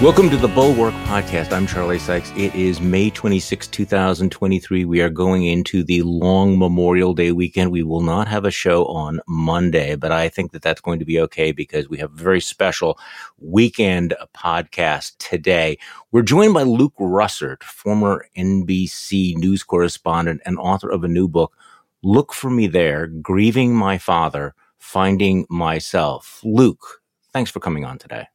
Welcome to the Bulwark Podcast. I'm Charlie Sykes. It is May 26, 2023. We are going into the long Memorial Day weekend. We will not have a show on Monday, but I think that that's going to be okay because we have a very special weekend podcast today. We're joined by Luke Russert, former NBC news correspondent and author of a new book, Look for Me There Grieving My Father, Finding Myself. Luke, thanks for coming on today.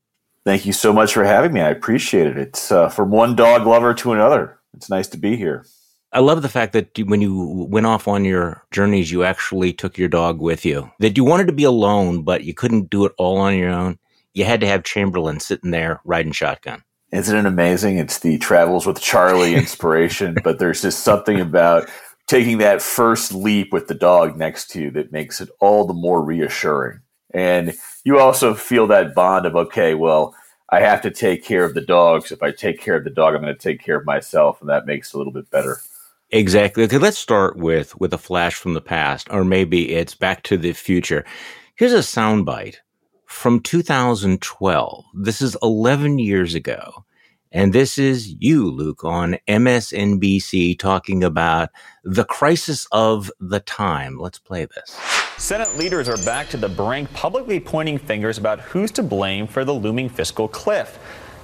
Thank you so much for having me. I appreciate it. It's uh, from one dog lover to another. It's nice to be here. I love the fact that when you went off on your journeys, you actually took your dog with you. That you wanted to be alone, but you couldn't do it all on your own. You had to have Chamberlain sitting there riding shotgun. Isn't it amazing? It's the travels with Charlie inspiration, but there's just something about taking that first leap with the dog next to you that makes it all the more reassuring. And you also feel that bond of, okay, well, I have to take care of the dogs. If I take care of the dog, I'm going to take care of myself. And that makes it a little bit better. Exactly. Okay, let's start with with a flash from the past, or maybe it's back to the future. Here's a soundbite from 2012. This is 11 years ago. And this is you, Luke, on MSNBC talking about the crisis of the time. Let's play this. Senate leaders are back to the brink, publicly pointing fingers about who's to blame for the looming fiscal cliff.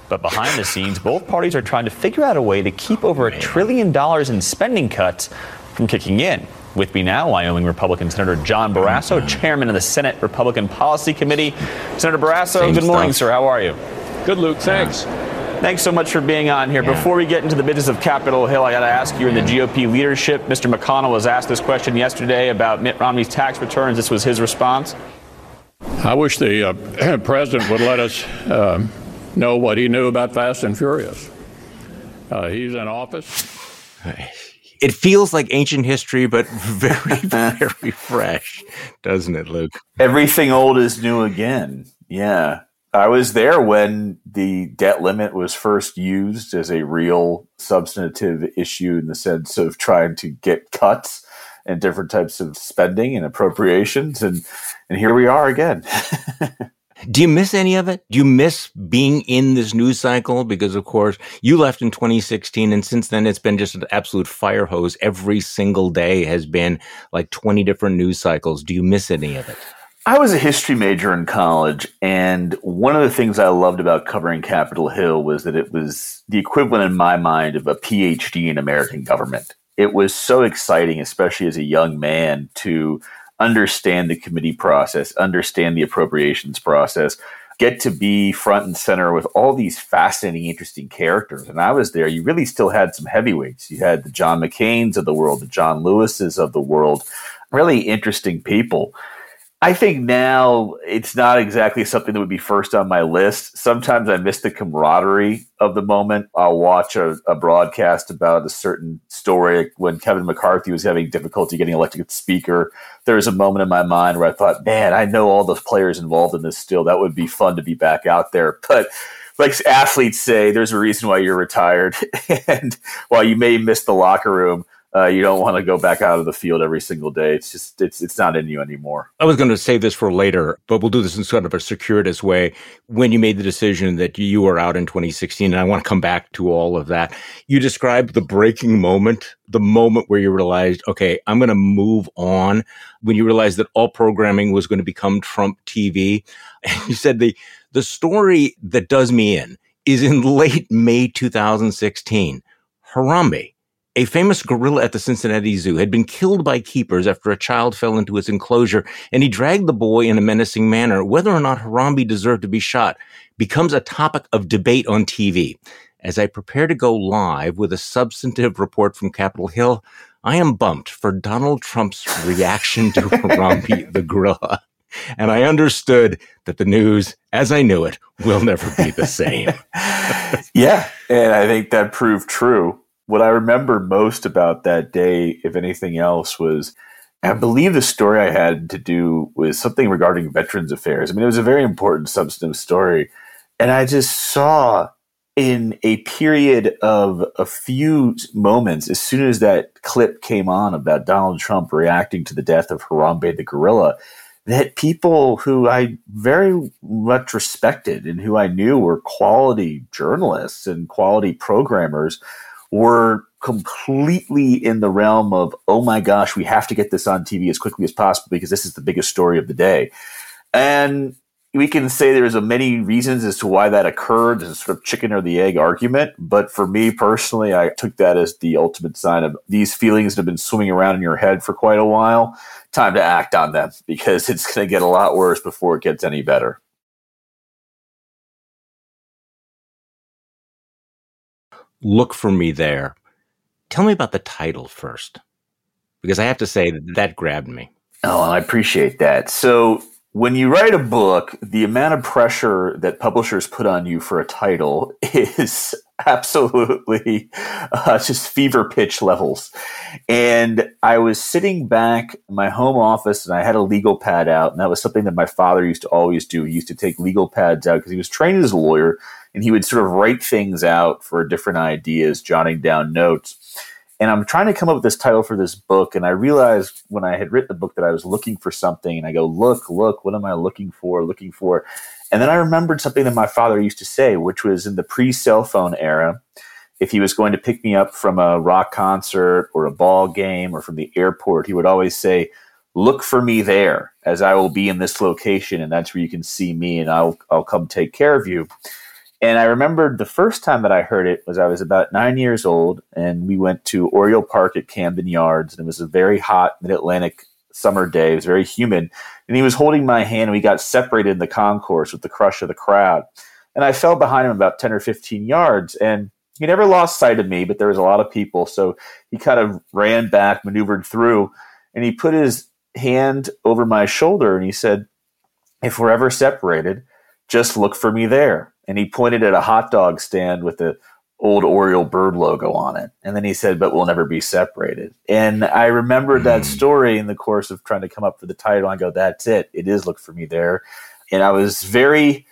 But behind the scenes, both parties are trying to figure out a way to keep over a trillion dollars in spending cuts from kicking in. With me now, Wyoming Republican Senator John Barrasso, mm-hmm. chairman of the Senate Republican Policy Committee. Senator Barrasso, Same good morning, stuff. sir. How are you? Good, Luke. Thanks. Thanks so much for being on here. Yeah. Before we get into the business of Capitol Hill, I got to ask you in the GOP leadership. Mr. McConnell was asked this question yesterday about Mitt Romney's tax returns. This was his response. I wish the uh, president would let us uh, know what he knew about Fast and Furious. Uh, he's in office. It feels like ancient history, but very, very fresh, doesn't it, Luke? Everything old is new again. Yeah. I was there when the debt limit was first used as a real substantive issue in the sense of trying to get cuts and different types of spending and appropriations. And, and here we are again. Do you miss any of it? Do you miss being in this news cycle? Because, of course, you left in 2016, and since then it's been just an absolute fire hose. Every single day has been like 20 different news cycles. Do you miss any of it? I was a history major in college, and one of the things I loved about covering Capitol Hill was that it was the equivalent in my mind of a PhD in American government. It was so exciting, especially as a young man, to understand the committee process, understand the appropriations process, get to be front and center with all these fascinating, interesting characters. And I was there, you really still had some heavyweights. You had the John McCain's of the world, the John Lewis's of the world, really interesting people. I think now it's not exactly something that would be first on my list. Sometimes I miss the camaraderie of the moment. I'll watch a, a broadcast about a certain story when Kevin McCarthy was having difficulty getting elected speaker. There was a moment in my mind where I thought, man, I know all those players involved in this still. That would be fun to be back out there. But like athletes say, there's a reason why you're retired. and while you may miss the locker room, uh, you don't want to go back out of the field every single day. It's just it's it's not in you anymore. I was going to save this for later, but we'll do this in sort of a circuitous way. When you made the decision that you were out in 2016, and I want to come back to all of that, you described the breaking moment, the moment where you realized, okay, I'm going to move on. When you realized that all programming was going to become Trump TV, and you said the the story that does me in is in late May 2016. Harambe, a famous gorilla at the Cincinnati Zoo, had been killed by keepers after a child fell into its enclosure, and he dragged the boy in a menacing manner. Whether or not Harambe deserved to be shot becomes a topic of debate on TV. As I prepare to go live with a substantive report from Capitol Hill, I am bumped for Donald Trump's reaction to Harambe the gorilla. And I understood that the news, as I knew it, will never be the same. yeah, and I think that proved true. What I remember most about that day, if anything else, was I believe the story I had to do was something regarding Veterans Affairs. I mean, it was a very important, substantive story. And I just saw in a period of a few moments, as soon as that clip came on about Donald Trump reacting to the death of Harambe the gorilla, that people who I very much respected and who I knew were quality journalists and quality programmers were completely in the realm of, oh my gosh, we have to get this on TV as quickly as possible because this is the biggest story of the day. And we can say there's a many reasons as to why that occurred. It's sort of chicken or the egg argument. But for me personally, I took that as the ultimate sign of these feelings that have been swimming around in your head for quite a while. Time to act on them because it's going to get a lot worse before it gets any better. Look for me there. Tell me about the title first, because I have to say that, grabbed me. Oh, I appreciate that. So when you write a book, the amount of pressure that publishers put on you for a title is absolutely uh, just fever pitch levels. And I was sitting back in my home office and I had a legal pad out. And that was something that my father used to always do. He used to take legal pads out because he was trained as a lawyer and he would sort of write things out for different ideas, jotting down notes. And I'm trying to come up with this title for this book. And I realized when I had written the book that I was looking for something. And I go, look, look, what am I looking for? Looking for. And then I remembered something that my father used to say, which was in the pre cell phone era. If he was going to pick me up from a rock concert or a ball game or from the airport, he would always say, Look for me there, as I will be in this location, and that's where you can see me, and I'll, I'll come take care of you. And I remembered the first time that I heard it was I was about nine years old, and we went to Oriole Park at Camden Yards, and it was a very hot mid Atlantic summer day. It was very humid, and he was holding my hand, and we got separated in the concourse with the crush of the crowd. And I fell behind him about 10 or 15 yards, and he never lost sight of me, but there was a lot of people. So he kind of ran back, maneuvered through, and he put his hand over my shoulder and he said, If we're ever separated, just look for me there and he pointed at a hot dog stand with the old Oriole bird logo on it. And then he said, but we'll never be separated. And I remembered mm. that hmm. story in the course of trying to come up with the title. I go, that's it. It is Look For Me There. And I was very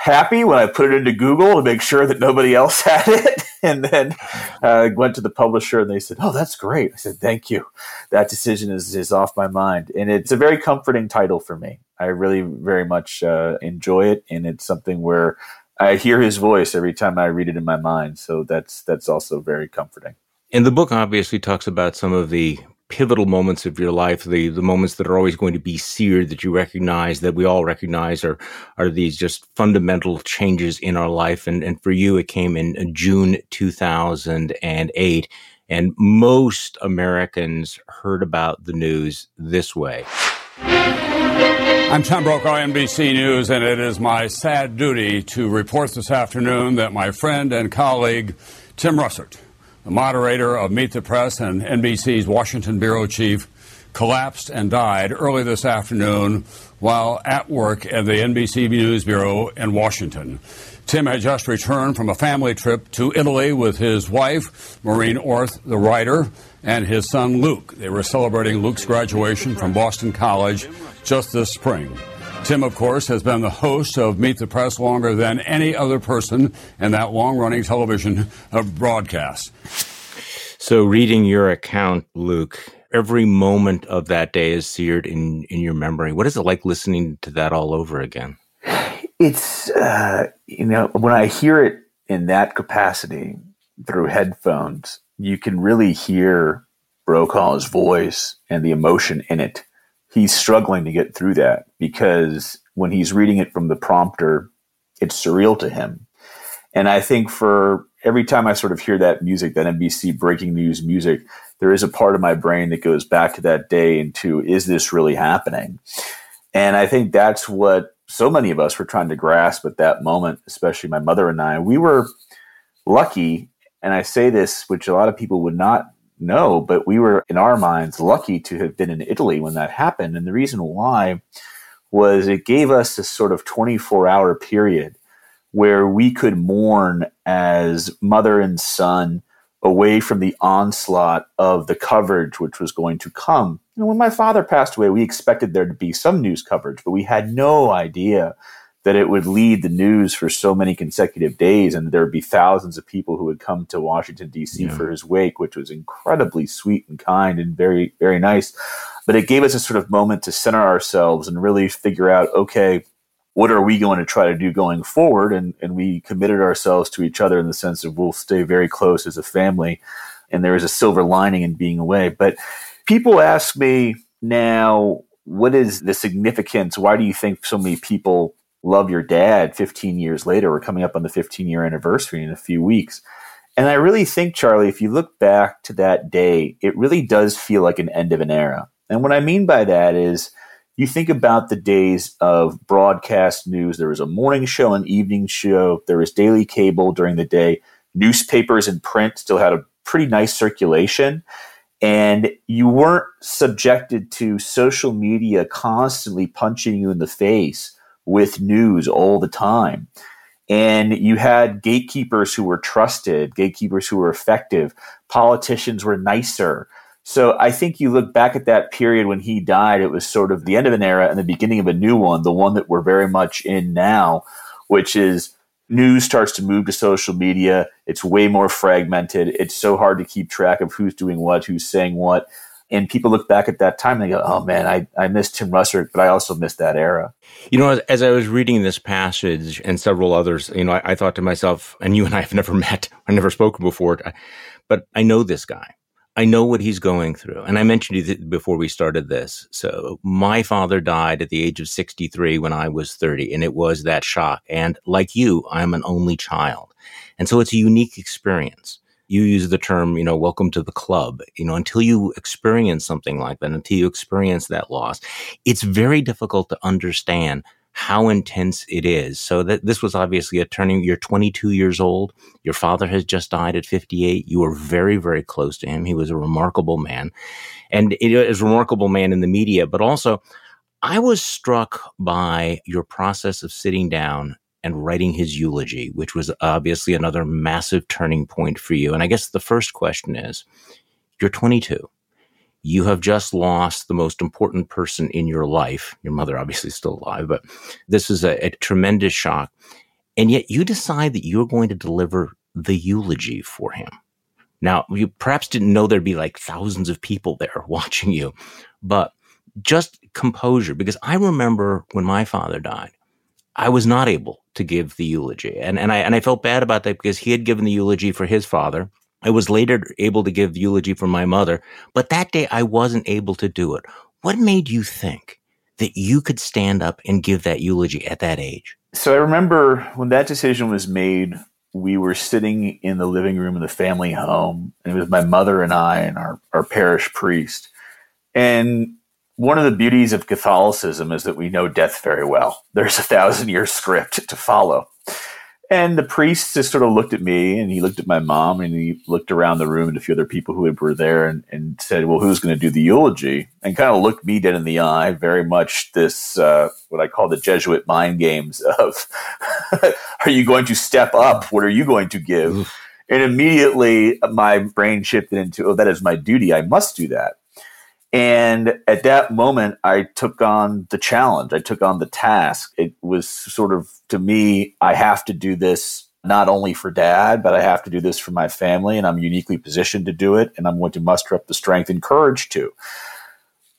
happy when I put it into Google to make sure that nobody else had it. and then uh, went to the publisher and they said, oh, that's great. I said, thank you. That decision is, is off my mind. And it's a very comforting title for me. I really very much uh, enjoy it. And it's something where I hear his voice every time I read it in my mind. So that's that's also very comforting. And the book obviously talks about some of the pivotal moments of your life, the the moments that are always going to be seared that you recognize, that we all recognize are are these just fundamental changes in our life. And and for you, it came in June two thousand and eight. And most Americans heard about the news this way. I'm Tom Brokaw, NBC News, and it is my sad duty to report this afternoon that my friend and colleague Tim Russert, the moderator of Meet the Press and NBC's Washington bureau chief, collapsed and died early this afternoon while at work at the NBC News Bureau in Washington. Tim had just returned from a family trip to Italy with his wife, Maureen Orth, the writer, and his son Luke. They were celebrating Luke's graduation from Boston College just this spring. Tim, of course, has been the host of Meet the Press longer than any other person in that long running television uh, broadcast. So, reading your account, Luke, every moment of that day is seared in, in your memory. What is it like listening to that all over again? It's, uh, you know, when I hear it in that capacity through headphones, you can really hear Brokaw's voice and the emotion in it he's struggling to get through that because when he's reading it from the prompter, it's surreal to him. And I think for every time I sort of hear that music, that NBC breaking news music, there is a part of my brain that goes back to that day and to, is this really happening? And I think that's what so many of us were trying to grasp at that moment, especially my mother and I. We were lucky, and I say this, which a lot of people would not no, but we were in our minds lucky to have been in Italy when that happened. And the reason why was it gave us this sort of 24 hour period where we could mourn as mother and son away from the onslaught of the coverage which was going to come. When my father passed away, we expected there to be some news coverage, but we had no idea that it would lead the news for so many consecutive days and there would be thousands of people who would come to Washington D.C. Yeah. for his wake which was incredibly sweet and kind and very very nice but it gave us a sort of moment to center ourselves and really figure out okay what are we going to try to do going forward and and we committed ourselves to each other in the sense of we'll stay very close as a family and there is a silver lining in being away but people ask me now what is the significance why do you think so many people love your dad 15 years later. We're coming up on the 15 year anniversary in a few weeks. And I really think, Charlie, if you look back to that day, it really does feel like an end of an era. And what I mean by that is you think about the days of broadcast news. There was a morning show, an evening show, there was daily cable during the day. Newspapers and print still had a pretty nice circulation. And you weren't subjected to social media constantly punching you in the face with news all the time. And you had gatekeepers who were trusted, gatekeepers who were effective, politicians were nicer. So I think you look back at that period when he died, it was sort of the end of an era and the beginning of a new one, the one that we're very much in now, which is news starts to move to social media. It's way more fragmented. It's so hard to keep track of who's doing what, who's saying what and people look back at that time and they go, "Oh man, I I miss Tim Russert, but I also miss that era." You know, as, as, I was reading this passage and several others, you know, I, I, thought to myself, and you and I have never met, I've never spoken before, but I know this guy. I know what he's going through. And I mentioned it before we started this. So my father died at the age of 63 when I was 30, and it was that shock. And like you, I'm an only child. And so it's a unique experience you use the term, you know, welcome to the club. You know, until you experience something like that, until you experience that loss, it's very difficult to understand how intense it is. So that this was obviously a turning. You're 22 years old. Your father has just died at 58. You were very, very close to him. He was a remarkable man, and it is a remarkable man in the media, but also. I was struck by your process of sitting down and writing his eulogy, which was obviously another massive turning point for you. And I guess the first question is you're 22. You have just lost the most important person in your life. Your mother, obviously, still alive, but this is a, a tremendous shock. And yet you decide that you're going to deliver the eulogy for him. Now, you perhaps didn't know there'd be like thousands of people there watching you, but just composure, because I remember when my father died, I was not able to give the eulogy. And, and I, and I felt bad about that because he had given the eulogy for his father. I was later able to give the eulogy for my mother, but that day I wasn't able to do it. What made you think that you could stand up and give that eulogy at that age? So I remember when that decision was made, we were sitting in the living room of the family home, and it was my mother and I and our, our parish priest. And one of the beauties of Catholicism is that we know death very well. There's a thousand year script to follow. And the priest just sort of looked at me and he looked at my mom and he looked around the room at a few other people who were there and, and said, Well, who's going to do the eulogy? And kind of looked me dead in the eye, very much this, uh, what I call the Jesuit mind games of, Are you going to step up? What are you going to give? And immediately my brain shifted into, Oh, that is my duty. I must do that. And at that moment, I took on the challenge. I took on the task. It was sort of, to me, I have to do this not only for dad, but I have to do this for my family. And I'm uniquely positioned to do it. And I'm going to muster up the strength and courage to.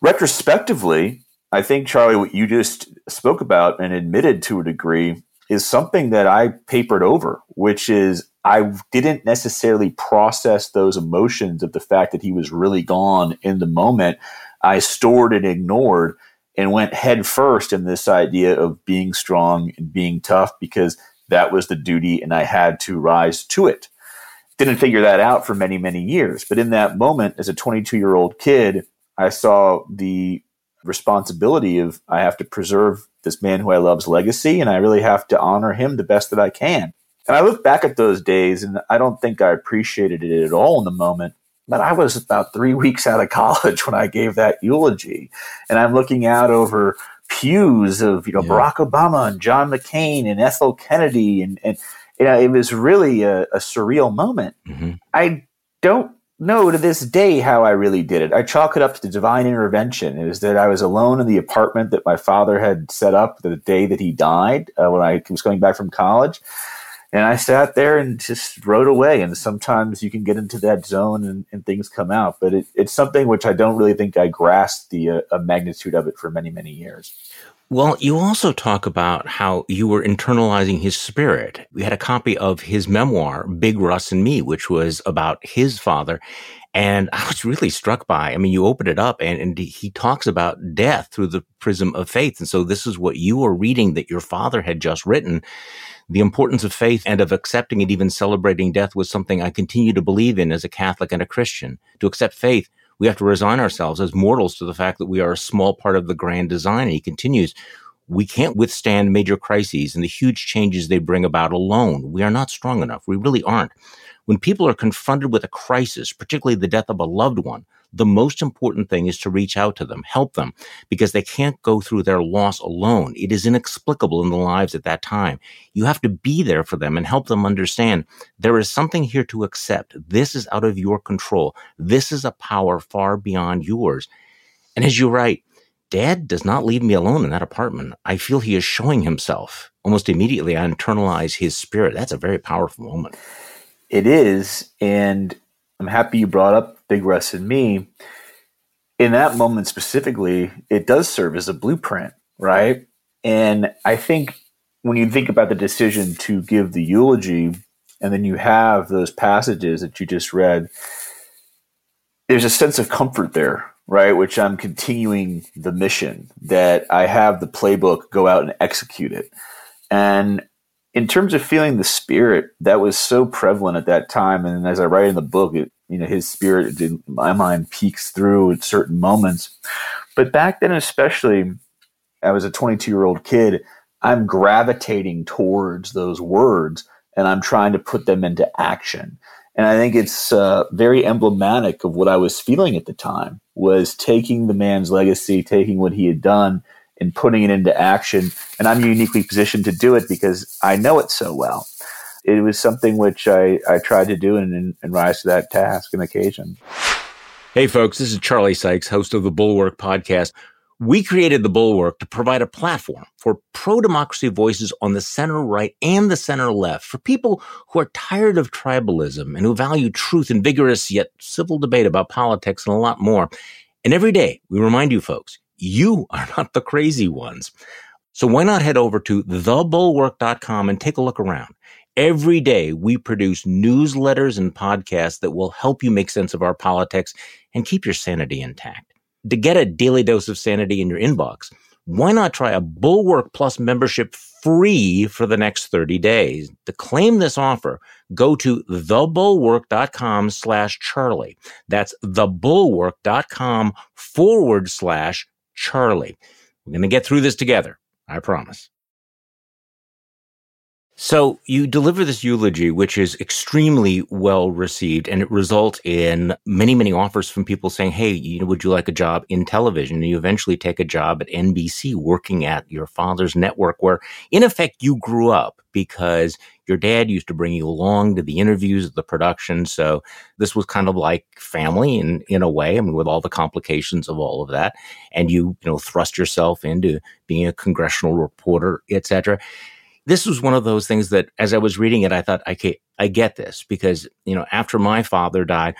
Retrospectively, I think, Charlie, what you just spoke about and admitted to a degree is something that I papered over, which is I didn't necessarily process those emotions of the fact that he was really gone in the moment. I stored and ignored and went head first in this idea of being strong and being tough because that was the duty and I had to rise to it. Didn't figure that out for many, many years. But in that moment, as a 22 year old kid, I saw the responsibility of I have to preserve this man who I love's legacy, and I really have to honor him the best that I can. And I look back at those days, and I don't think I appreciated it at all in the moment. But I was about three weeks out of college when I gave that eulogy, and I'm looking out over pews of you know yeah. Barack Obama and John McCain and Ethel Kennedy, and and you know it was really a, a surreal moment. Mm-hmm. I don't know to this day how I really did it. I chalk it up to divine intervention. It was that I was alone in the apartment that my father had set up the day that he died uh, when I was going back from college. And I sat there and just wrote away. And sometimes you can get into that zone and, and things come out. But it, it's something which I don't really think I grasped the uh, magnitude of it for many, many years. Well, you also talk about how you were internalizing his spirit. We had a copy of his memoir, Big Russ and Me, which was about his father. And I was really struck by, I mean, you open it up and, and he talks about death through the prism of faith. And so this is what you were reading that your father had just written. The importance of faith and of accepting and even celebrating death was something I continue to believe in as a Catholic and a Christian. To accept faith we have to resign ourselves as mortals to the fact that we are a small part of the grand design. And he continues, we can't withstand major crises and the huge changes they bring about alone. We are not strong enough. We really aren't. When people are confronted with a crisis, particularly the death of a loved one, the most important thing is to reach out to them, help them, because they can't go through their loss alone. It is inexplicable in the lives at that time. You have to be there for them and help them understand there is something here to accept. This is out of your control. This is a power far beyond yours. And as you write, Dad does not leave me alone in that apartment. I feel he is showing himself. Almost immediately, I internalize his spirit. That's a very powerful moment. It is. And I'm happy you brought up Big Russ and me. In that moment specifically, it does serve as a blueprint, right? And I think when you think about the decision to give the eulogy, and then you have those passages that you just read, there's a sense of comfort there, right? Which I'm continuing the mission that I have the playbook, go out and execute it. And in terms of feeling the spirit that was so prevalent at that time and as i write in the book it, you know his spirit in my mind peeks through at certain moments but back then especially i was a 22 year old kid i'm gravitating towards those words and i'm trying to put them into action and i think it's uh, very emblematic of what i was feeling at the time was taking the man's legacy taking what he had done and putting it into action. And I'm uniquely positioned to do it because I know it so well. It was something which I, I tried to do and, and rise to that task and occasion. Hey, folks, this is Charlie Sykes, host of the Bulwark podcast. We created the Bulwark to provide a platform for pro democracy voices on the center right and the center left for people who are tired of tribalism and who value truth and vigorous yet civil debate about politics and a lot more. And every day we remind you folks, you are not the crazy ones. So why not head over to thebulwark.com and take a look around? Every day we produce newsletters and podcasts that will help you make sense of our politics and keep your sanity intact. To get a daily dose of sanity in your inbox, why not try a Bulwark Plus membership free for the next 30 days? To claim this offer, go to thebulwark.com slash Charlie. That's thebulwark.com forward slash Charlie. We're going to get through this together. I promise. So you deliver this eulogy, which is extremely well received, and it results in many, many offers from people saying, "Hey, you know, would you like a job in television?" And you eventually take a job at NBC, working at your father's network, where in effect you grew up because your dad used to bring you along to the interviews, the production. So this was kind of like family in in a way. I mean, with all the complications of all of that, and you you know thrust yourself into being a congressional reporter, etc this was one of those things that as I was reading it, I thought, okay, I get this because, you know, after my father died,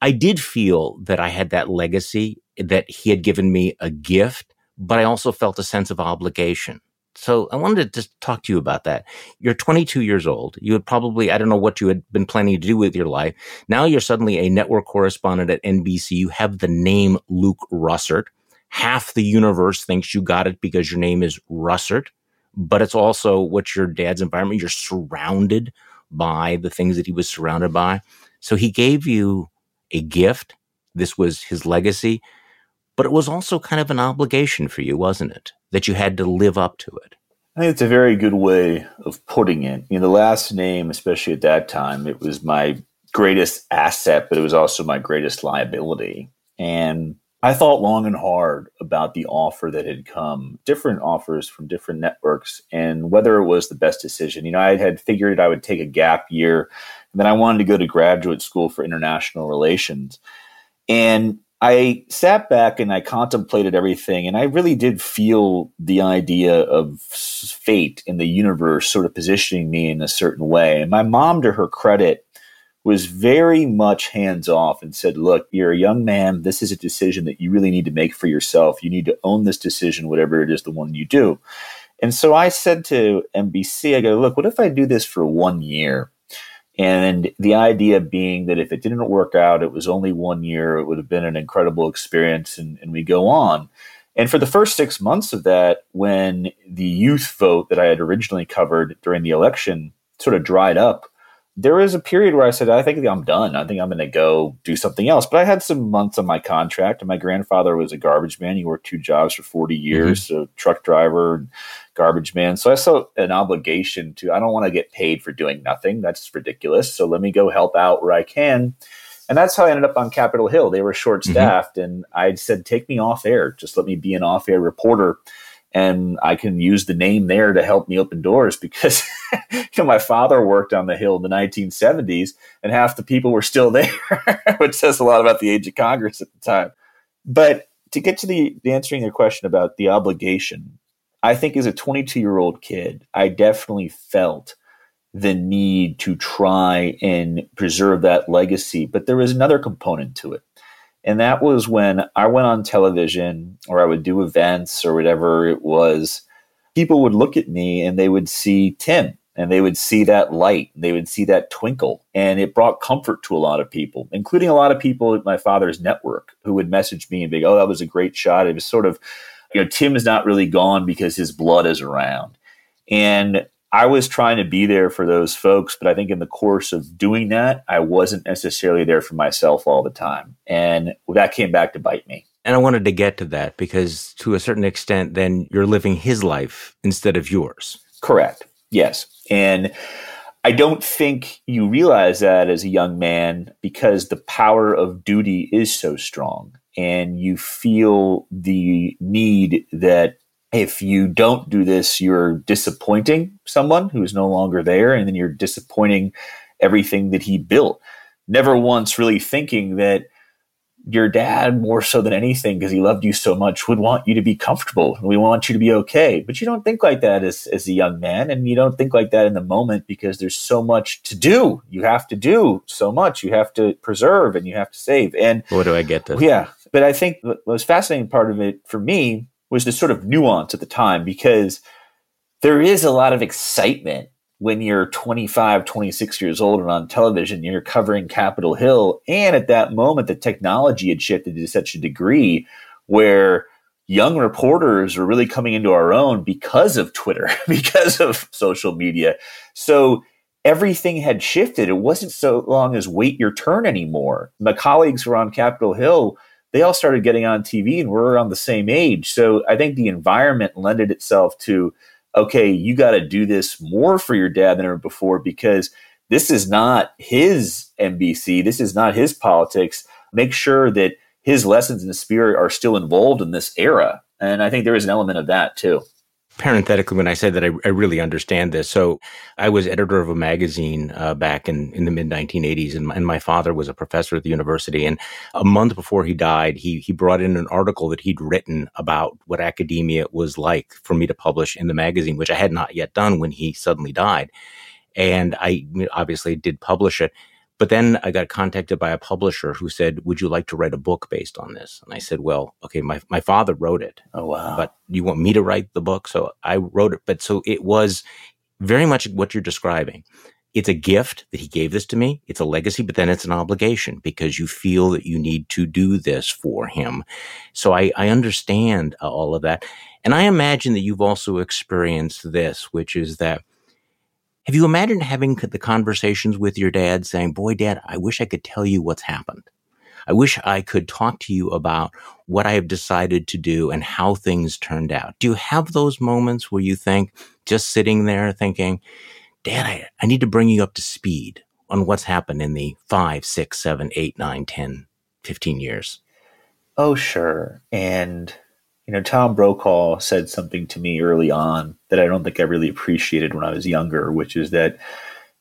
I did feel that I had that legacy, that he had given me a gift, but I also felt a sense of obligation. So I wanted to just talk to you about that. You're 22 years old. You had probably, I don't know what you had been planning to do with your life. Now you're suddenly a network correspondent at NBC. You have the name Luke Russert. Half the universe thinks you got it because your name is Russert but it's also what's your dad's environment. You're surrounded by the things that he was surrounded by. So he gave you a gift. This was his legacy, but it was also kind of an obligation for you, wasn't it? That you had to live up to it. I think it's a very good way of putting it. You know, the last name, especially at that time, it was my greatest asset, but it was also my greatest liability. And I thought long and hard about the offer that had come, different offers from different networks, and whether it was the best decision. You know, I had figured I would take a gap year and then I wanted to go to graduate school for international relations. And I sat back and I contemplated everything, and I really did feel the idea of fate in the universe sort of positioning me in a certain way. And my mom, to her credit, was very much hands off and said, Look, you're a young man. This is a decision that you really need to make for yourself. You need to own this decision, whatever it is, the one you do. And so I said to NBC, I go, Look, what if I do this for one year? And the idea being that if it didn't work out, it was only one year, it would have been an incredible experience, and, and we go on. And for the first six months of that, when the youth vote that I had originally covered during the election sort of dried up, there was a period where I said, I think I'm done. I think I'm going to go do something else. But I had some months on my contract, and my grandfather was a garbage man. He worked two jobs for 40 years, mm-hmm. so truck driver and garbage man. So I saw an obligation to, I don't want to get paid for doing nothing. That's ridiculous. So let me go help out where I can. And that's how I ended up on Capitol Hill. They were short staffed, mm-hmm. and I said, take me off air. Just let me be an off air reporter and I can use the name there to help me open doors because you know my father worked on the Hill in the 1970s, and half the people were still there, which says a lot about the age of Congress at the time. But to get to the, answering your question about the obligation, I think as a 22 year old kid, I definitely felt the need to try and preserve that legacy. But there was another component to it. And that was when I went on television or I would do events or whatever it was. People would look at me and they would see Tim and they would see that light. They would see that twinkle. And it brought comfort to a lot of people, including a lot of people at my father's network who would message me and be, like, oh, that was a great shot. It was sort of, you know, Tim is not really gone because his blood is around. And I was trying to be there for those folks, but I think in the course of doing that, I wasn't necessarily there for myself all the time. And that came back to bite me. And I wanted to get to that because to a certain extent, then you're living his life instead of yours. Correct. Yes. And I don't think you realize that as a young man because the power of duty is so strong and you feel the need that if you don't do this, you're disappointing someone who is no longer there, and then you're disappointing everything that he built. Never once really thinking that your dad, more so than anything, because he loved you so much, would want you to be comfortable and we want you to be okay. But you don't think like that as, as a young man, and you don't think like that in the moment because there's so much to do. You have to do so much. You have to preserve and you have to save. And what do I get to? Yeah. But I think the most fascinating part of it for me was this sort of nuance at the time because there is a lot of excitement when you're 25, 26 years old and on television, you're covering Capitol Hill. And at that moment, the technology had shifted to such a degree where young reporters were really coming into our own because of Twitter, because of social media. So everything had shifted. It wasn't so long as wait your turn anymore. My colleagues were on Capitol Hill they all started getting on TV and we're around the same age. So I think the environment lended itself to, okay, you got to do this more for your dad than ever before because this is not his NBC. This is not his politics. Make sure that his lessons in the spirit are still involved in this era. And I think there is an element of that too parenthetically when I said that I, I, really understand this. So I was editor of a magazine uh, back in, in the mid 1980s, and, and, my father was a professor at the university. And a month before he died, he he brought in an article that he'd written about what academia was like for me to publish in the magazine, which I had not yet done when he suddenly died. And I obviously did publish it. But then I got contacted by a publisher who said, Would you like to write a book based on this? And I said, Well, okay, my, my father wrote it. Oh, wow. But you want me to write the book? So I wrote it. But so it was very much what you're describing. It's a gift that he gave this to me. It's a legacy, but then it's an obligation because you feel that you need to do this for him. So I, I understand uh, all of that. And I imagine that you've also experienced this, which is that have you imagined having the conversations with your dad saying, boy, dad, I wish I could tell you what's happened. I wish I could talk to you about what I have decided to do and how things turned out. Do you have those moments where you think, just sitting there thinking, Dad, I, I need to bring you up to speed on what's happened in the five, six, seven, eight, nine, 10, 15 years? Oh, sure. And you know, Tom Brokaw said something to me early on that I don't think I really appreciated when I was younger, which is that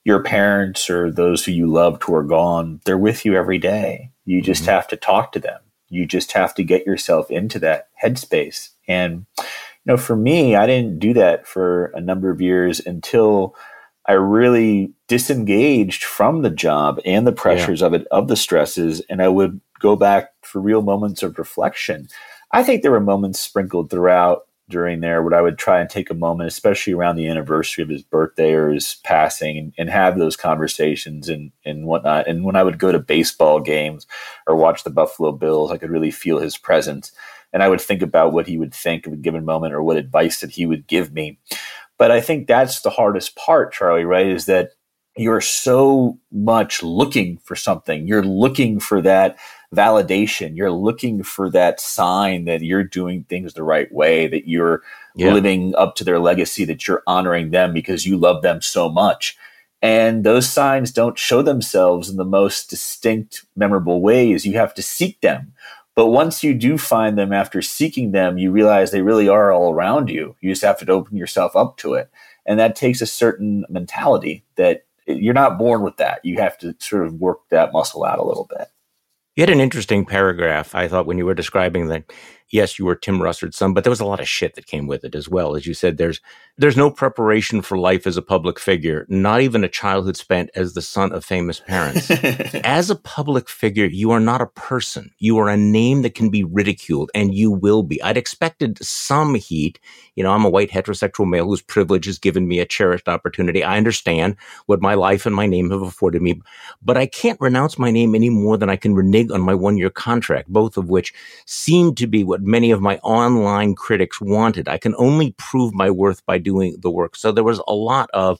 your parents or those who you loved who are gone, they're with you every day. You just mm-hmm. have to talk to them. You just have to get yourself into that headspace. And, you know, for me, I didn't do that for a number of years until I really disengaged from the job and the pressures yeah. of it, of the stresses, and I would go back for real moments of reflection. I think there were moments sprinkled throughout during there where I would try and take a moment, especially around the anniversary of his birthday or his passing, and, and, have those conversations and, and whatnot. And when I would go to baseball games or watch the Buffalo Bills, I could really feel his presence. And I would think about what he would think of a given moment or what advice that he would give me. But I think that's the hardest part, Charlie, right? Is that you're so much looking for something. You're looking for that validation. You're looking for that sign that you're doing things the right way, that you're yeah. living up to their legacy, that you're honoring them because you love them so much. And those signs don't show themselves in the most distinct, memorable ways. You have to seek them. But once you do find them after seeking them, you realize they really are all around you. You just have to open yourself up to it. And that takes a certain mentality that you're not born with that. You have to sort of work that muscle out a little bit. You had an interesting paragraph, I thought, when you were describing that yes, you were Tim Russert's son, but there was a lot of shit that came with it as well. As you said, there's there's no preparation for life as a public figure, not even a childhood spent as the son of famous parents. as a public figure, you are not a person. You are a name that can be ridiculed, and you will be. I'd expected some heat. You know, I'm a white heterosexual male whose privilege has given me a cherished opportunity. I understand what my life and my name have afforded me, but I can't renounce my name any more than I can renege on my one year contract, both of which seem to be what many of my online critics wanted. I can only prove my worth by doing the work. So there was a lot of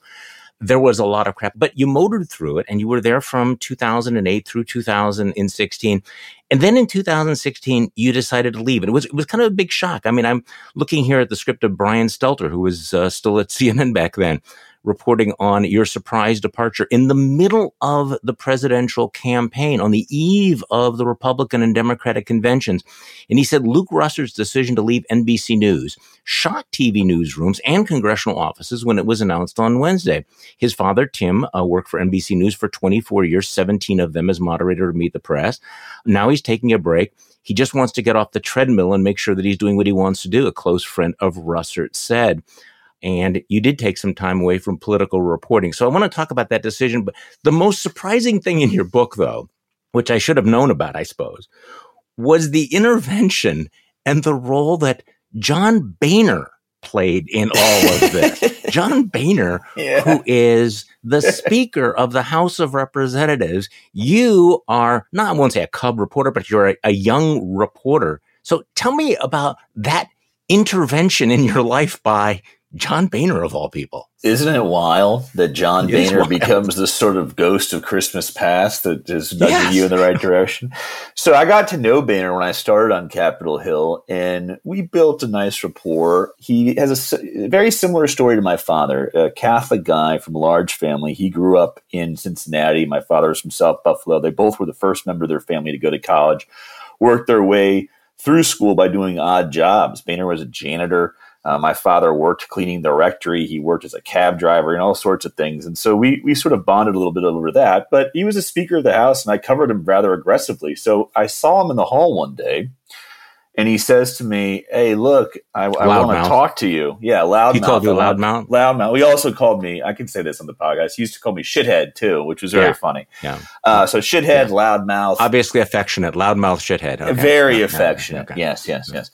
there was a lot of crap, but you motored through it and you were there from 2008 through 2016. And then in 2016, you decided to leave. And it was, it was kind of a big shock. I mean, I'm looking here at the script of Brian Stelter, who was uh, still at CNN back then reporting on your surprise departure in the middle of the presidential campaign on the eve of the Republican and Democratic conventions. And he said Luke Russert's decision to leave NBC News shocked TV newsrooms and congressional offices when it was announced on Wednesday. His father, Tim, uh, worked for NBC News for 24 years, 17 of them as moderator of Meet the Press. Now he's taking a break. He just wants to get off the treadmill and make sure that he's doing what he wants to do, a close friend of Russert said and you did take some time away from political reporting. So I want to talk about that decision. But the most surprising thing in your book, though, which I should have known about, I suppose, was the intervention and the role that John Boehner played in all of this. John Boehner, yeah. who is the Speaker of the House of Representatives, you are not, I won't say a cub reporter, but you're a, a young reporter. So tell me about that intervention in your life by John Boehner of all people. Isn't it wild that John it Boehner becomes the sort of ghost of Christmas past that is nudging yes. you in the right direction? so I got to know Boehner when I started on Capitol Hill, and we built a nice rapport. He has a, a very similar story to my father, a Catholic guy from a large family. He grew up in Cincinnati. My father was from South Buffalo. They both were the first member of their family to go to college, worked their way through school by doing odd jobs. Boehner was a janitor uh, my father worked cleaning the rectory. He worked as a cab driver and all sorts of things. And so we, we sort of bonded a little bit over that. But he was a Speaker of the House, and I covered him rather aggressively. So I saw him in the hall one day, and he says to me, "Hey, look, I, I want to talk to you." Yeah, loud. He called you loudmouth. Loudmouth. He also called me. I can say this on the podcast. He used to call me shithead too, which was very yeah. funny. Yeah. Uh, so shithead, yeah. loudmouth. Obviously affectionate. Loudmouth, shithead. Okay. Very affectionate. Okay. Yes, yes, yes.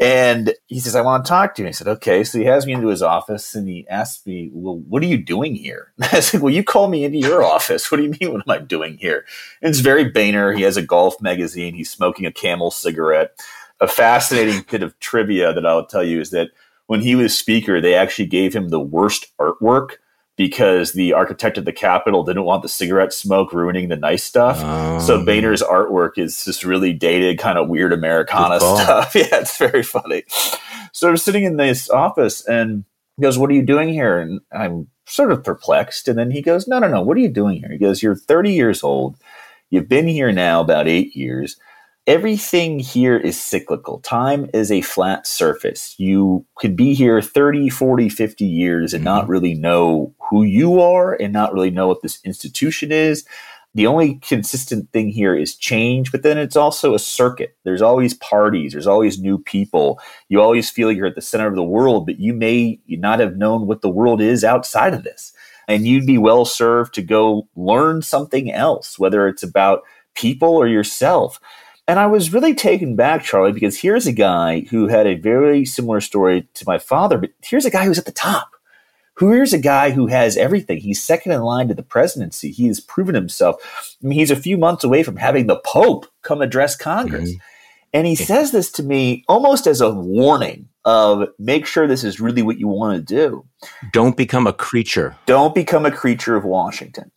And he says, I want to talk to you. And I said, okay. So he has me into his office and he asked me, well, what are you doing here? And I said, well, you called me into your office. What do you mean? What am I doing here? And it's very Boehner. He has a golf magazine. He's smoking a camel cigarette. A fascinating bit of trivia that I'll tell you is that when he was speaker, they actually gave him the worst artwork because the architect of the Capitol didn't want the cigarette smoke ruining the nice stuff. Um, so Boehner's artwork is just really dated, kind of weird Americana stuff. yeah, it's very funny. So I'm sitting in this office and he goes, What are you doing here? And I'm sort of perplexed. And then he goes, No, no, no. What are you doing here? He goes, You're 30 years old. You've been here now about eight years everything here is cyclical. Time is a flat surface. You could be here 30, 40, 50 years and mm-hmm. not really know who you are and not really know what this institution is. The only consistent thing here is change, but then it's also a circuit. There's always parties, there's always new people. You always feel you're at the center of the world, but you may not have known what the world is outside of this. And you'd be well served to go learn something else, whether it's about people or yourself. And I was really taken back, Charlie, because here's a guy who had a very similar story to my father, but here's a guy who's at the top Here's a guy who has everything. He's second in line to the presidency. He has proven himself. I mean, he's a few months away from having the Pope come address Congress. Mm-hmm. And he says this to me almost as a warning of make sure this is really what you want to do. Don't become a creature. Don't become a creature of Washington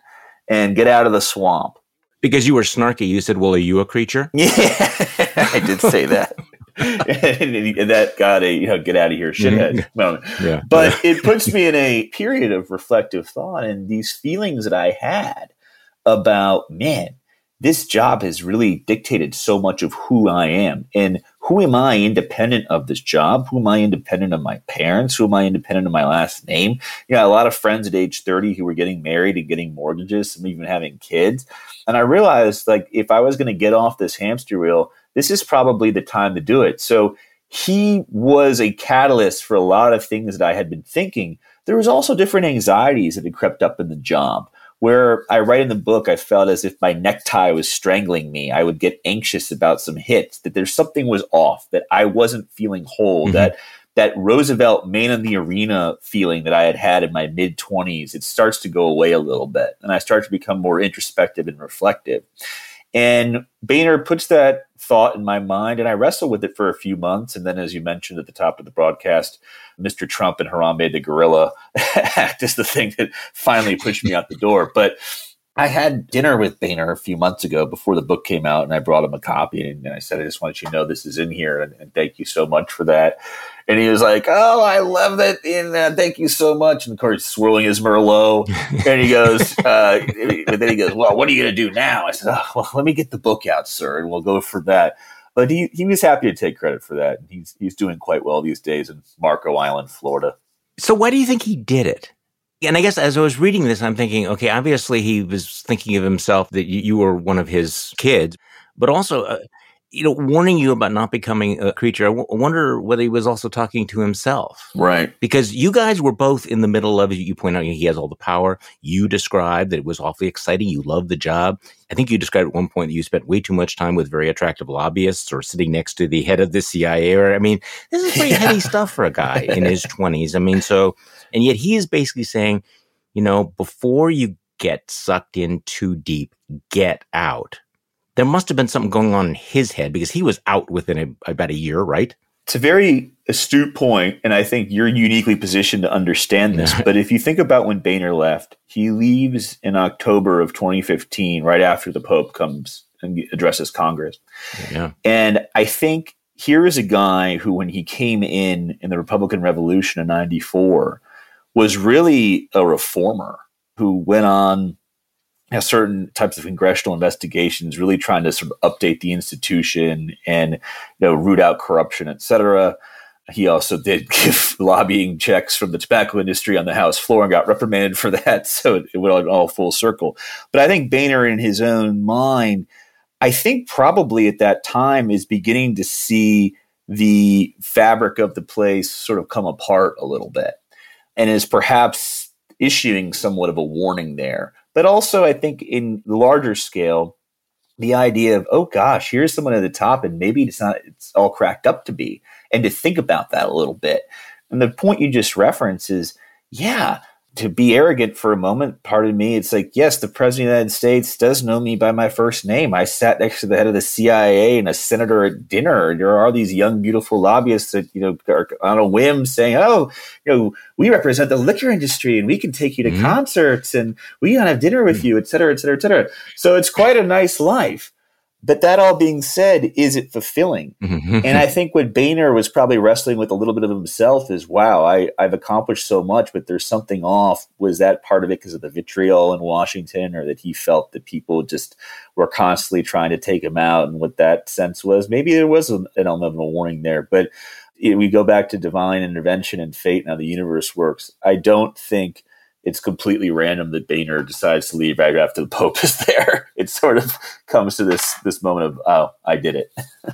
and get out of the swamp. Because you were snarky. You said, Well, are you a creature? Yeah, I did say that. and that got a you know get out of here shithead mm-hmm. moment. Yeah. But it puts me in a period of reflective thought and these feelings that I had about man, this job has really dictated so much of who I am. And who am I independent of this job? Who am I independent of my parents? Who am I independent of my last name? You know, a lot of friends at age 30 who were getting married and getting mortgages, some even having kids. And I realized like if I was going to get off this hamster wheel, this is probably the time to do it. So he was a catalyst for a lot of things that I had been thinking. There was also different anxieties that had crept up in the job. Where I write in the book, I felt as if my necktie was strangling me. I would get anxious about some hits, that there's something was off, that I wasn't feeling whole, mm-hmm. that that Roosevelt man in the arena feeling that I had had in my mid 20s, it starts to go away a little bit. And I start to become more introspective and reflective. And Boehner puts that thought in my mind, and I wrestled with it for a few months. And then, as you mentioned at the top of the broadcast, Mr. Trump and Harambe the gorilla act is the thing that finally pushed me out the door. But I had dinner with Boehner a few months ago before the book came out, and I brought him a copy. And I said, I just want you to know this is in here, and, and thank you so much for that. And he was like, "Oh, I love it, and uh, thank you so much." And of course, swirling his Merlot, and he goes, uh, and then he goes, "Well, what are you going to do now?" I said, oh, "Well, let me get the book out, sir, and we'll go for that." But he, he was happy to take credit for that. He's he's doing quite well these days in Marco Island, Florida. So, why do you think he did it? And I guess as I was reading this, I'm thinking, okay, obviously he was thinking of himself that you, were one of his kids, but also. Uh, you know, warning you about not becoming a creature. I, w- wonder whether he was also talking to himself. Right. Because you guys were both in the middle of it. You point out he has all the power. You described that it was awfully exciting. You loved the job. I think you described at one point that you spent way too much time with very attractive lobbyists or sitting next to the head of the CIA. Or, I mean, this is pretty yeah. heady stuff for a guy in his 20s. I mean, so, and yet he is basically saying, you know, before you get sucked in too deep, get out there must have been something going on in his head because he was out within a, about a year, right? It's a very astute point, and I think you're uniquely positioned to understand this. but if you think about when Boehner left, he leaves in October of 2015, right after the Pope comes and addresses Congress. Yeah. And I think here is a guy who, when he came in in the Republican Revolution in '94, was really a reformer who went on know, certain types of congressional investigations, really trying to sort of update the institution and you know root out corruption, et cetera. He also did give lobbying checks from the tobacco industry on the House floor and got reprimanded for that. So it, it went all full circle. But I think Boehner, in his own mind, I think probably at that time is beginning to see the fabric of the place sort of come apart a little bit and is perhaps issuing somewhat of a warning there but also, I think in larger scale, the idea of, oh gosh, here's someone at the top, and maybe it's not it's all cracked up to be, and to think about that a little bit. And the point you just reference is, yeah, to be arrogant for a moment, pardon me, it's like, yes, the president of the United States does know me by my first name. I sat next to the head of the CIA and a senator at dinner. There are these young, beautiful lobbyists that, you know, are on a whim saying, oh, you know, we represent the liquor industry and we can take you to mm-hmm. concerts and we can have dinner with mm-hmm. you, et cetera, et cetera, et cetera. So it's quite a nice life. But that all being said, is it fulfilling? Mm-hmm. and I think what Boehner was probably wrestling with a little bit of himself is, wow, I, I've accomplished so much, but there's something off. Was that part of it because of the vitriol in Washington, or that he felt that people just were constantly trying to take him out? And what that sense was, maybe there was an element of a warning there. But we go back to divine intervention and fate and how the universe works. I don't think it's completely random that Boehner decides to leave right after the Pope is there. It sort of comes to this this moment of, oh, I did it.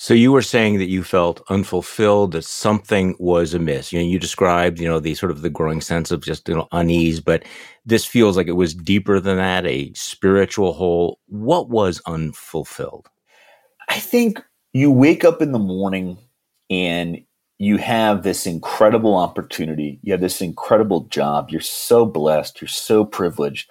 So you were saying that you felt unfulfilled, that something was amiss. You know, you described, you know, the sort of the growing sense of just you know unease, but this feels like it was deeper than that, a spiritual hole. What was unfulfilled? I think you wake up in the morning and you have this incredible opportunity. You have this incredible job. You're so blessed. You're so privileged,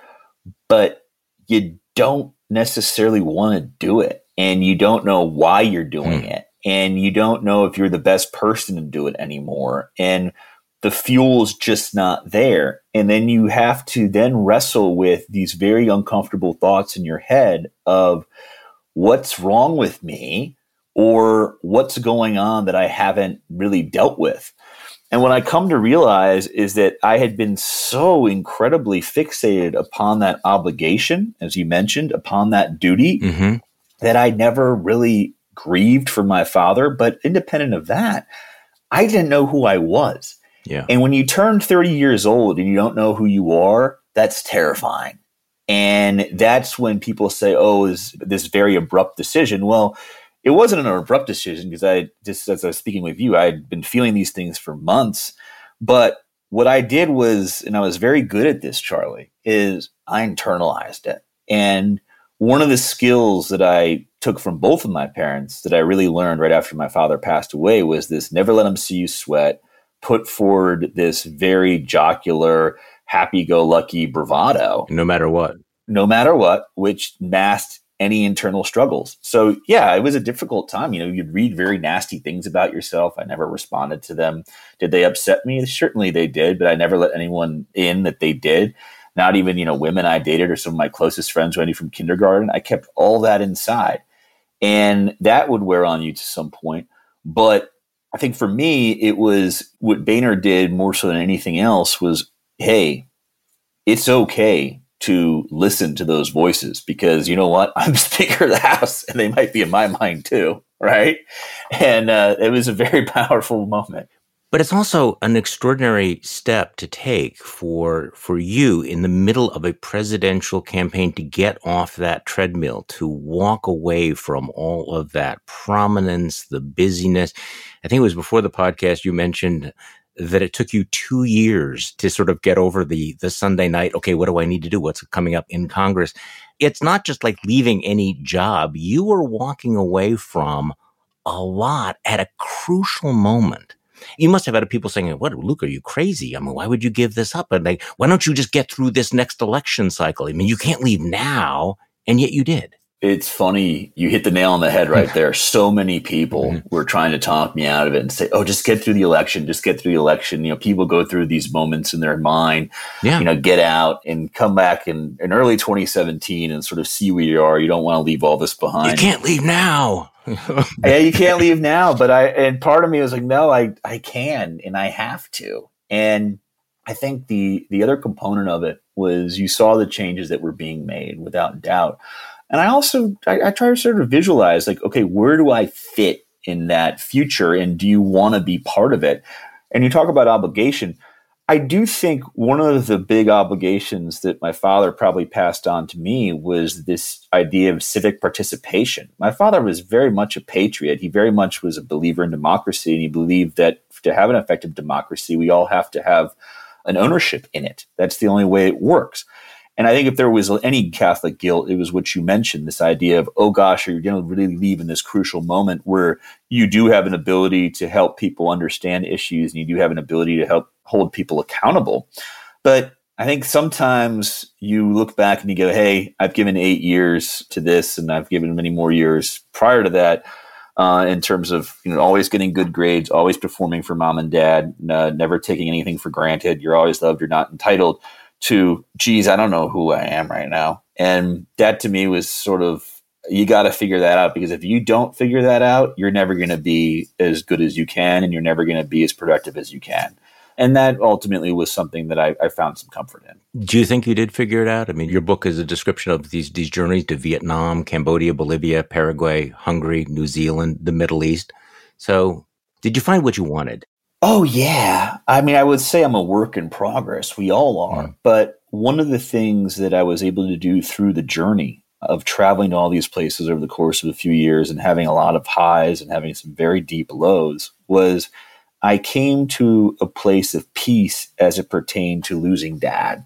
but you don't necessarily want to do it. And you don't know why you're doing Hmm. it. And you don't know if you're the best person to do it anymore. And the fuel's just not there. And then you have to then wrestle with these very uncomfortable thoughts in your head of what's wrong with me or what's going on that I haven't really dealt with. And what I come to realize is that I had been so incredibly fixated upon that obligation, as you mentioned, upon that duty, Mm-hmm. that I never really grieved for my father. But independent of that, I didn't know who I was. Yeah. And when you turn 30 years old and you don't know who you are, that's terrifying. And that's when people say, oh, is this very abrupt decision? Well, it wasn't an abrupt decision because I just as I was speaking with you, I had been feeling these things for months. But what I did was, and I was very good at this, Charlie, is I internalized it. And one of the skills that I took from both of my parents that I really learned right after my father passed away was this never let them see you sweat, put forward this very jocular, happy go lucky bravado No matter what. no matter what, which masked any internal struggles. So yeah, it was a difficult time. You know, you'd read very nasty things about yourself. I never responded to them. Did they upset me? Certainly they did, but I never let anyone in that they did. Not even, you know, women I dated or some of my closest friends who I knew from kindergarten. I kept all that inside. And that would wear on you to some point. But I think for me, it was what Boehner did more so than anything else was, hey, it's okay to listen to those voices because you know what? I'm Speaker of the House and they might be in my mind too. Right. And uh, it was a very powerful moment. But it's also an extraordinary step to take for for you in the middle of a presidential campaign to get off that treadmill, to walk away from all of that prominence, the busyness. I think it was before the podcast you mentioned that it took you two years to sort of get over the the Sunday night. Okay, what do I need to do? What's coming up in Congress? It's not just like leaving any job. You were walking away from a lot at a crucial moment. You must have had people saying, "What, Luke? Are you crazy? I mean, why would you give this up? And like, why don't you just get through this next election cycle? I mean, you can't leave now, and yet you did." It's funny. You hit the nail on the head right there. So many people mm-hmm. were trying to talk me out of it and say, "Oh, just get through the election. Just get through the election." You know, people go through these moments in their mind. Yeah. You know, get out and come back in, in early 2017 and sort of see where you are. You don't want to leave all this behind. You can't leave now. yeah, you can't leave now. But I and part of me was like, no, I I can and I have to. And I think the the other component of it was you saw the changes that were being made without doubt. And I also I, I try to sort of visualize like, okay, where do I fit in that future, and do you want to be part of it? And you talk about obligation. I do think one of the big obligations that my father probably passed on to me was this idea of civic participation. My father was very much a patriot. He very much was a believer in democracy, and he believed that to have an effective democracy, we all have to have an ownership in it. That's the only way it works. And I think if there was any Catholic guilt, it was what you mentioned this idea of, oh gosh, are you're going to really leave in this crucial moment where you do have an ability to help people understand issues and you do have an ability to help hold people accountable. But I think sometimes you look back and you go, hey, I've given eight years to this and I've given many more years prior to that. Uh, in terms of you know always getting good grades, always performing for mom and dad, never taking anything for granted. You're always loved. You're not entitled to, geez, I don't know who I am right now. And that to me was sort of you got to figure that out because if you don't figure that out, you're never going to be as good as you can and you're never going to be as productive as you can. And that ultimately was something that I, I, found some comfort in. Do you think you did figure it out? I mean, your book is a description of these, these journeys to Vietnam, Cambodia, Bolivia, Paraguay, Hungary, New Zealand, the Middle East. So did you find what you wanted? Oh, yeah. I mean, I would say I'm a work in progress. We all are. Mm. But one of the things that I was able to do through the journey of traveling to all these places over the course of a few years and having a lot of highs and having some very deep lows was I came to a place of peace as it pertained to losing dad.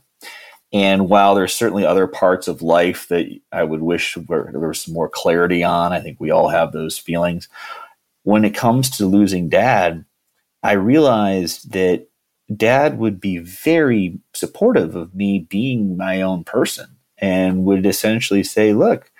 And while there's certainly other parts of life that I would wish where there was some more clarity on, I think we all have those feelings. When it comes to losing dad, I realized that dad would be very supportive of me being my own person and would essentially say, look,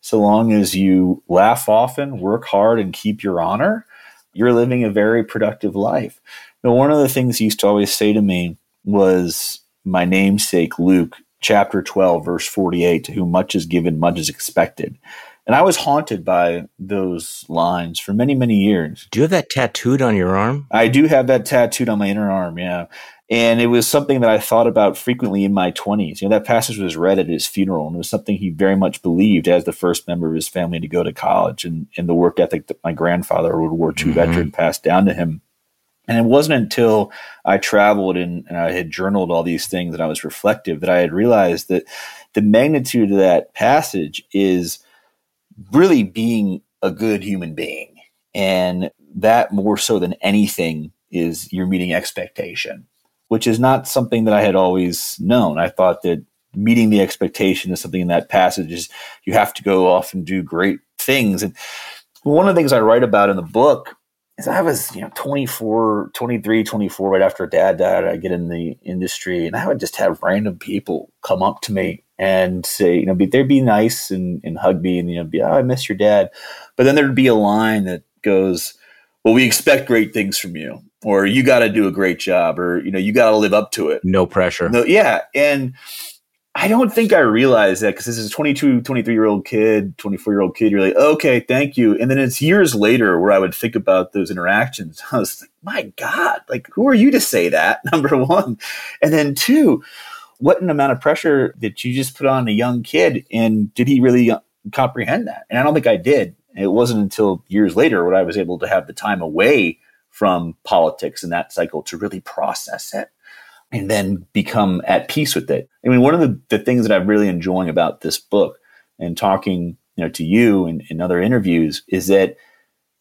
so long as you laugh often, work hard, and keep your honor, you're living a very productive life. Now, one of the things he used to always say to me was my namesake, Luke, chapter 12, verse 48, to whom much is given, much is expected. And I was haunted by those lines for many, many years. Do you have that tattooed on your arm? I do have that tattooed on my inner arm, yeah. And it was something that I thought about frequently in my 20s. You know, that passage was read at his funeral, and it was something he very much believed as the first member of his family to go to college and, and the work ethic that my grandfather, a World War II mm-hmm. veteran, passed down to him. And it wasn't until I traveled and, and I had journaled all these things and I was reflective that I had realized that the magnitude of that passage is really being a good human being. And that more so than anything is you're meeting expectation which is not something that I had always known. I thought that meeting the expectation is something in that passage is you have to go off and do great things. And one of the things I write about in the book is I was, you know, 24, 23, 24, right after dad died, I get in the industry and I would just have random people come up to me and say, you know, be, they'd be nice and, and hug me and, you know, be, oh, I miss your dad. But then there'd be a line that goes, well, we expect great things from you or you got to do a great job or you know you got to live up to it. No pressure. No, yeah and i don't think i realized that because this is a 22 23 year old kid 24 year old kid you're like okay thank you and then it's years later where i would think about those interactions i was like my god like who are you to say that? Number one and then two what an amount of pressure that you just put on a young kid and did he really uh, comprehend that and i don't think i did it wasn't until years later when i was able to have the time away from politics and that cycle to really process it and then become at peace with it. I mean, one of the, the things that I'm really enjoying about this book and talking you know to you and in other interviews is that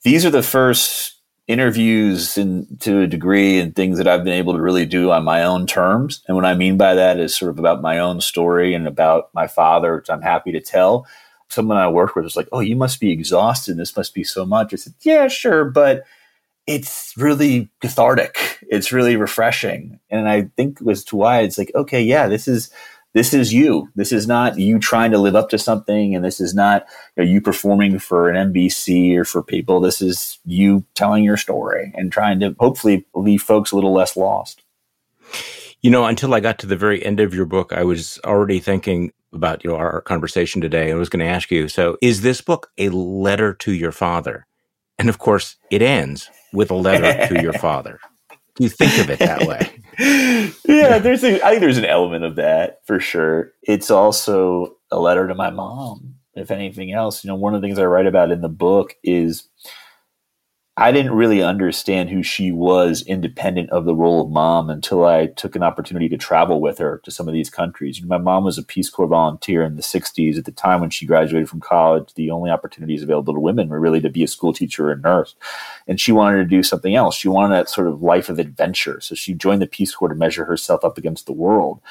these are the first interviews and to a degree and things that I've been able to really do on my own terms. And what I mean by that is sort of about my own story and about my father, which I'm happy to tell. Someone I work with was like, Oh, you must be exhausted. This must be so much. I said, Yeah, sure. But it's really cathartic. It's really refreshing. And I think as to why it's like, okay, yeah, this is this is you. This is not you trying to live up to something, and this is not you, know, you performing for an NBC or for people. This is you telling your story and trying to hopefully leave folks a little less lost. You know, until I got to the very end of your book, I was already thinking about you know our conversation today. I was going to ask you. So, is this book a letter to your father? And of course, it ends with a letter to your father. Do you think of it that way? yeah, there's a, I think there's an element of that for sure. It's also a letter to my mom. If anything else, you know, one of the things I write about in the book is I didn't really understand who she was independent of the role of mom until I took an opportunity to travel with her to some of these countries. My mom was a Peace Corps volunteer in the 60s. At the time when she graduated from college, the only opportunities available to women were really to be a school teacher or a nurse. And she wanted to do something else. She wanted that sort of life of adventure. So she joined the Peace Corps to measure herself up against the world.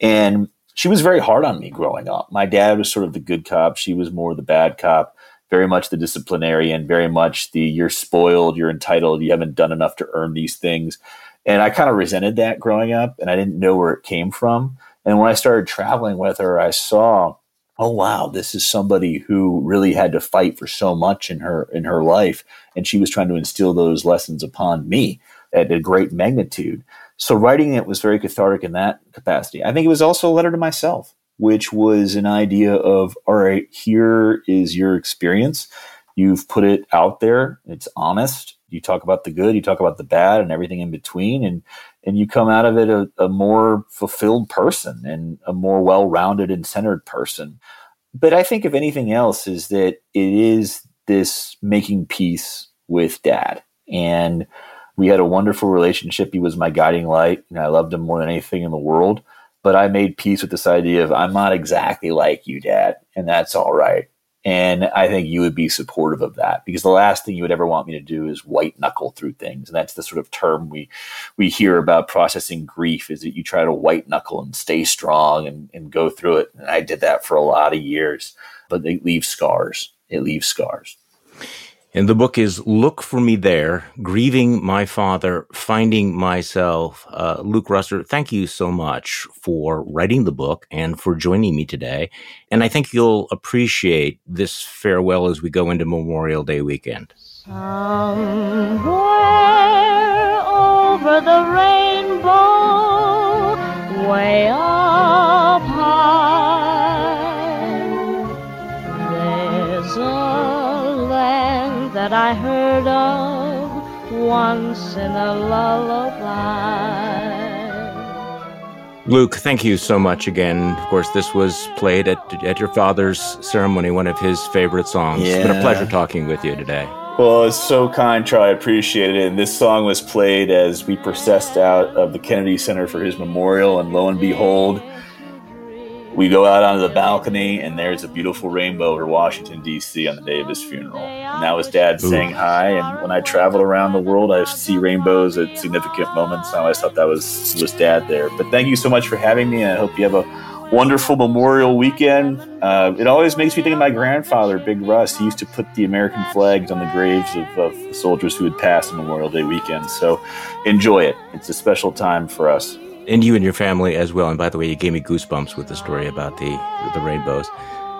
And she was very hard on me growing up. My dad was sort of the good cop. She was more the bad cop very much the disciplinarian, very much the you're spoiled, you're entitled, you haven't done enough to earn these things. And I kind of resented that growing up and I didn't know where it came from. And when I started traveling with her, I saw, oh wow, this is somebody who really had to fight for so much in her in her life. And she was trying to instill those lessons upon me at a great magnitude. So writing it was very cathartic in that capacity. I think it was also a letter to myself which was an idea of all right, here is your experience. You've put it out there. It's honest. You talk about the good, you talk about the bad, and everything in between, and and you come out of it a, a more fulfilled person and a more well-rounded and centered person. But I think if anything else is that it is this making peace with dad and we had a wonderful relationship. He was my guiding light, and I loved him more than anything in the world. But I made peace with this idea of I'm not exactly like you, Dad, and that's all right. And I think you would be supportive of that because the last thing you would ever want me to do is white knuckle through things. And that's the sort of term we we hear about processing grief is that you try to white knuckle and stay strong and, and go through it. And I did that for a lot of years, but it leaves scars. It leaves scars. And the book is Look for Me There Grieving My Father, Finding Myself. Uh, Luke Russert, thank you so much for writing the book and for joining me today. And I think you'll appreciate this farewell as we go into Memorial Day weekend. Somewhere over the rainbow, way up I heard of once in a lullaby. Luke, thank you so much again. Of course, this was played at, at your father's ceremony, one of his favorite songs. Yeah. It's been a pleasure talking with you today. Well, it's so kind, Charlie. I appreciate it. And this song was played as we processed out of the Kennedy Center for his memorial. And lo and behold, we go out onto the balcony and there's a beautiful rainbow over Washington D.C. on the day of his funeral. And that was Dad Ooh. saying hi. And when I travel around the world, I see rainbows at significant moments. I always thought that was was Dad there. But thank you so much for having me, and I hope you have a wonderful Memorial weekend. Uh, it always makes me think of my grandfather, Big Russ. He used to put the American flags on the graves of, of soldiers who had passed on Memorial Day weekend. So enjoy it. It's a special time for us and you and your family as well. And by the way, you gave me goosebumps with the story about the the rainbows.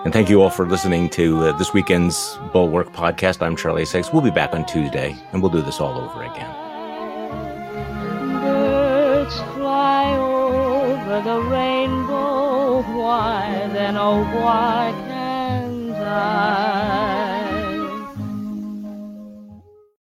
And thank you all for listening to uh, this weekend's Bulwark podcast. I'm Charlie Sykes. We'll be back on Tuesday, and we'll do this all over again. Birds fly over the rainbow. Why then, oh, why can't I?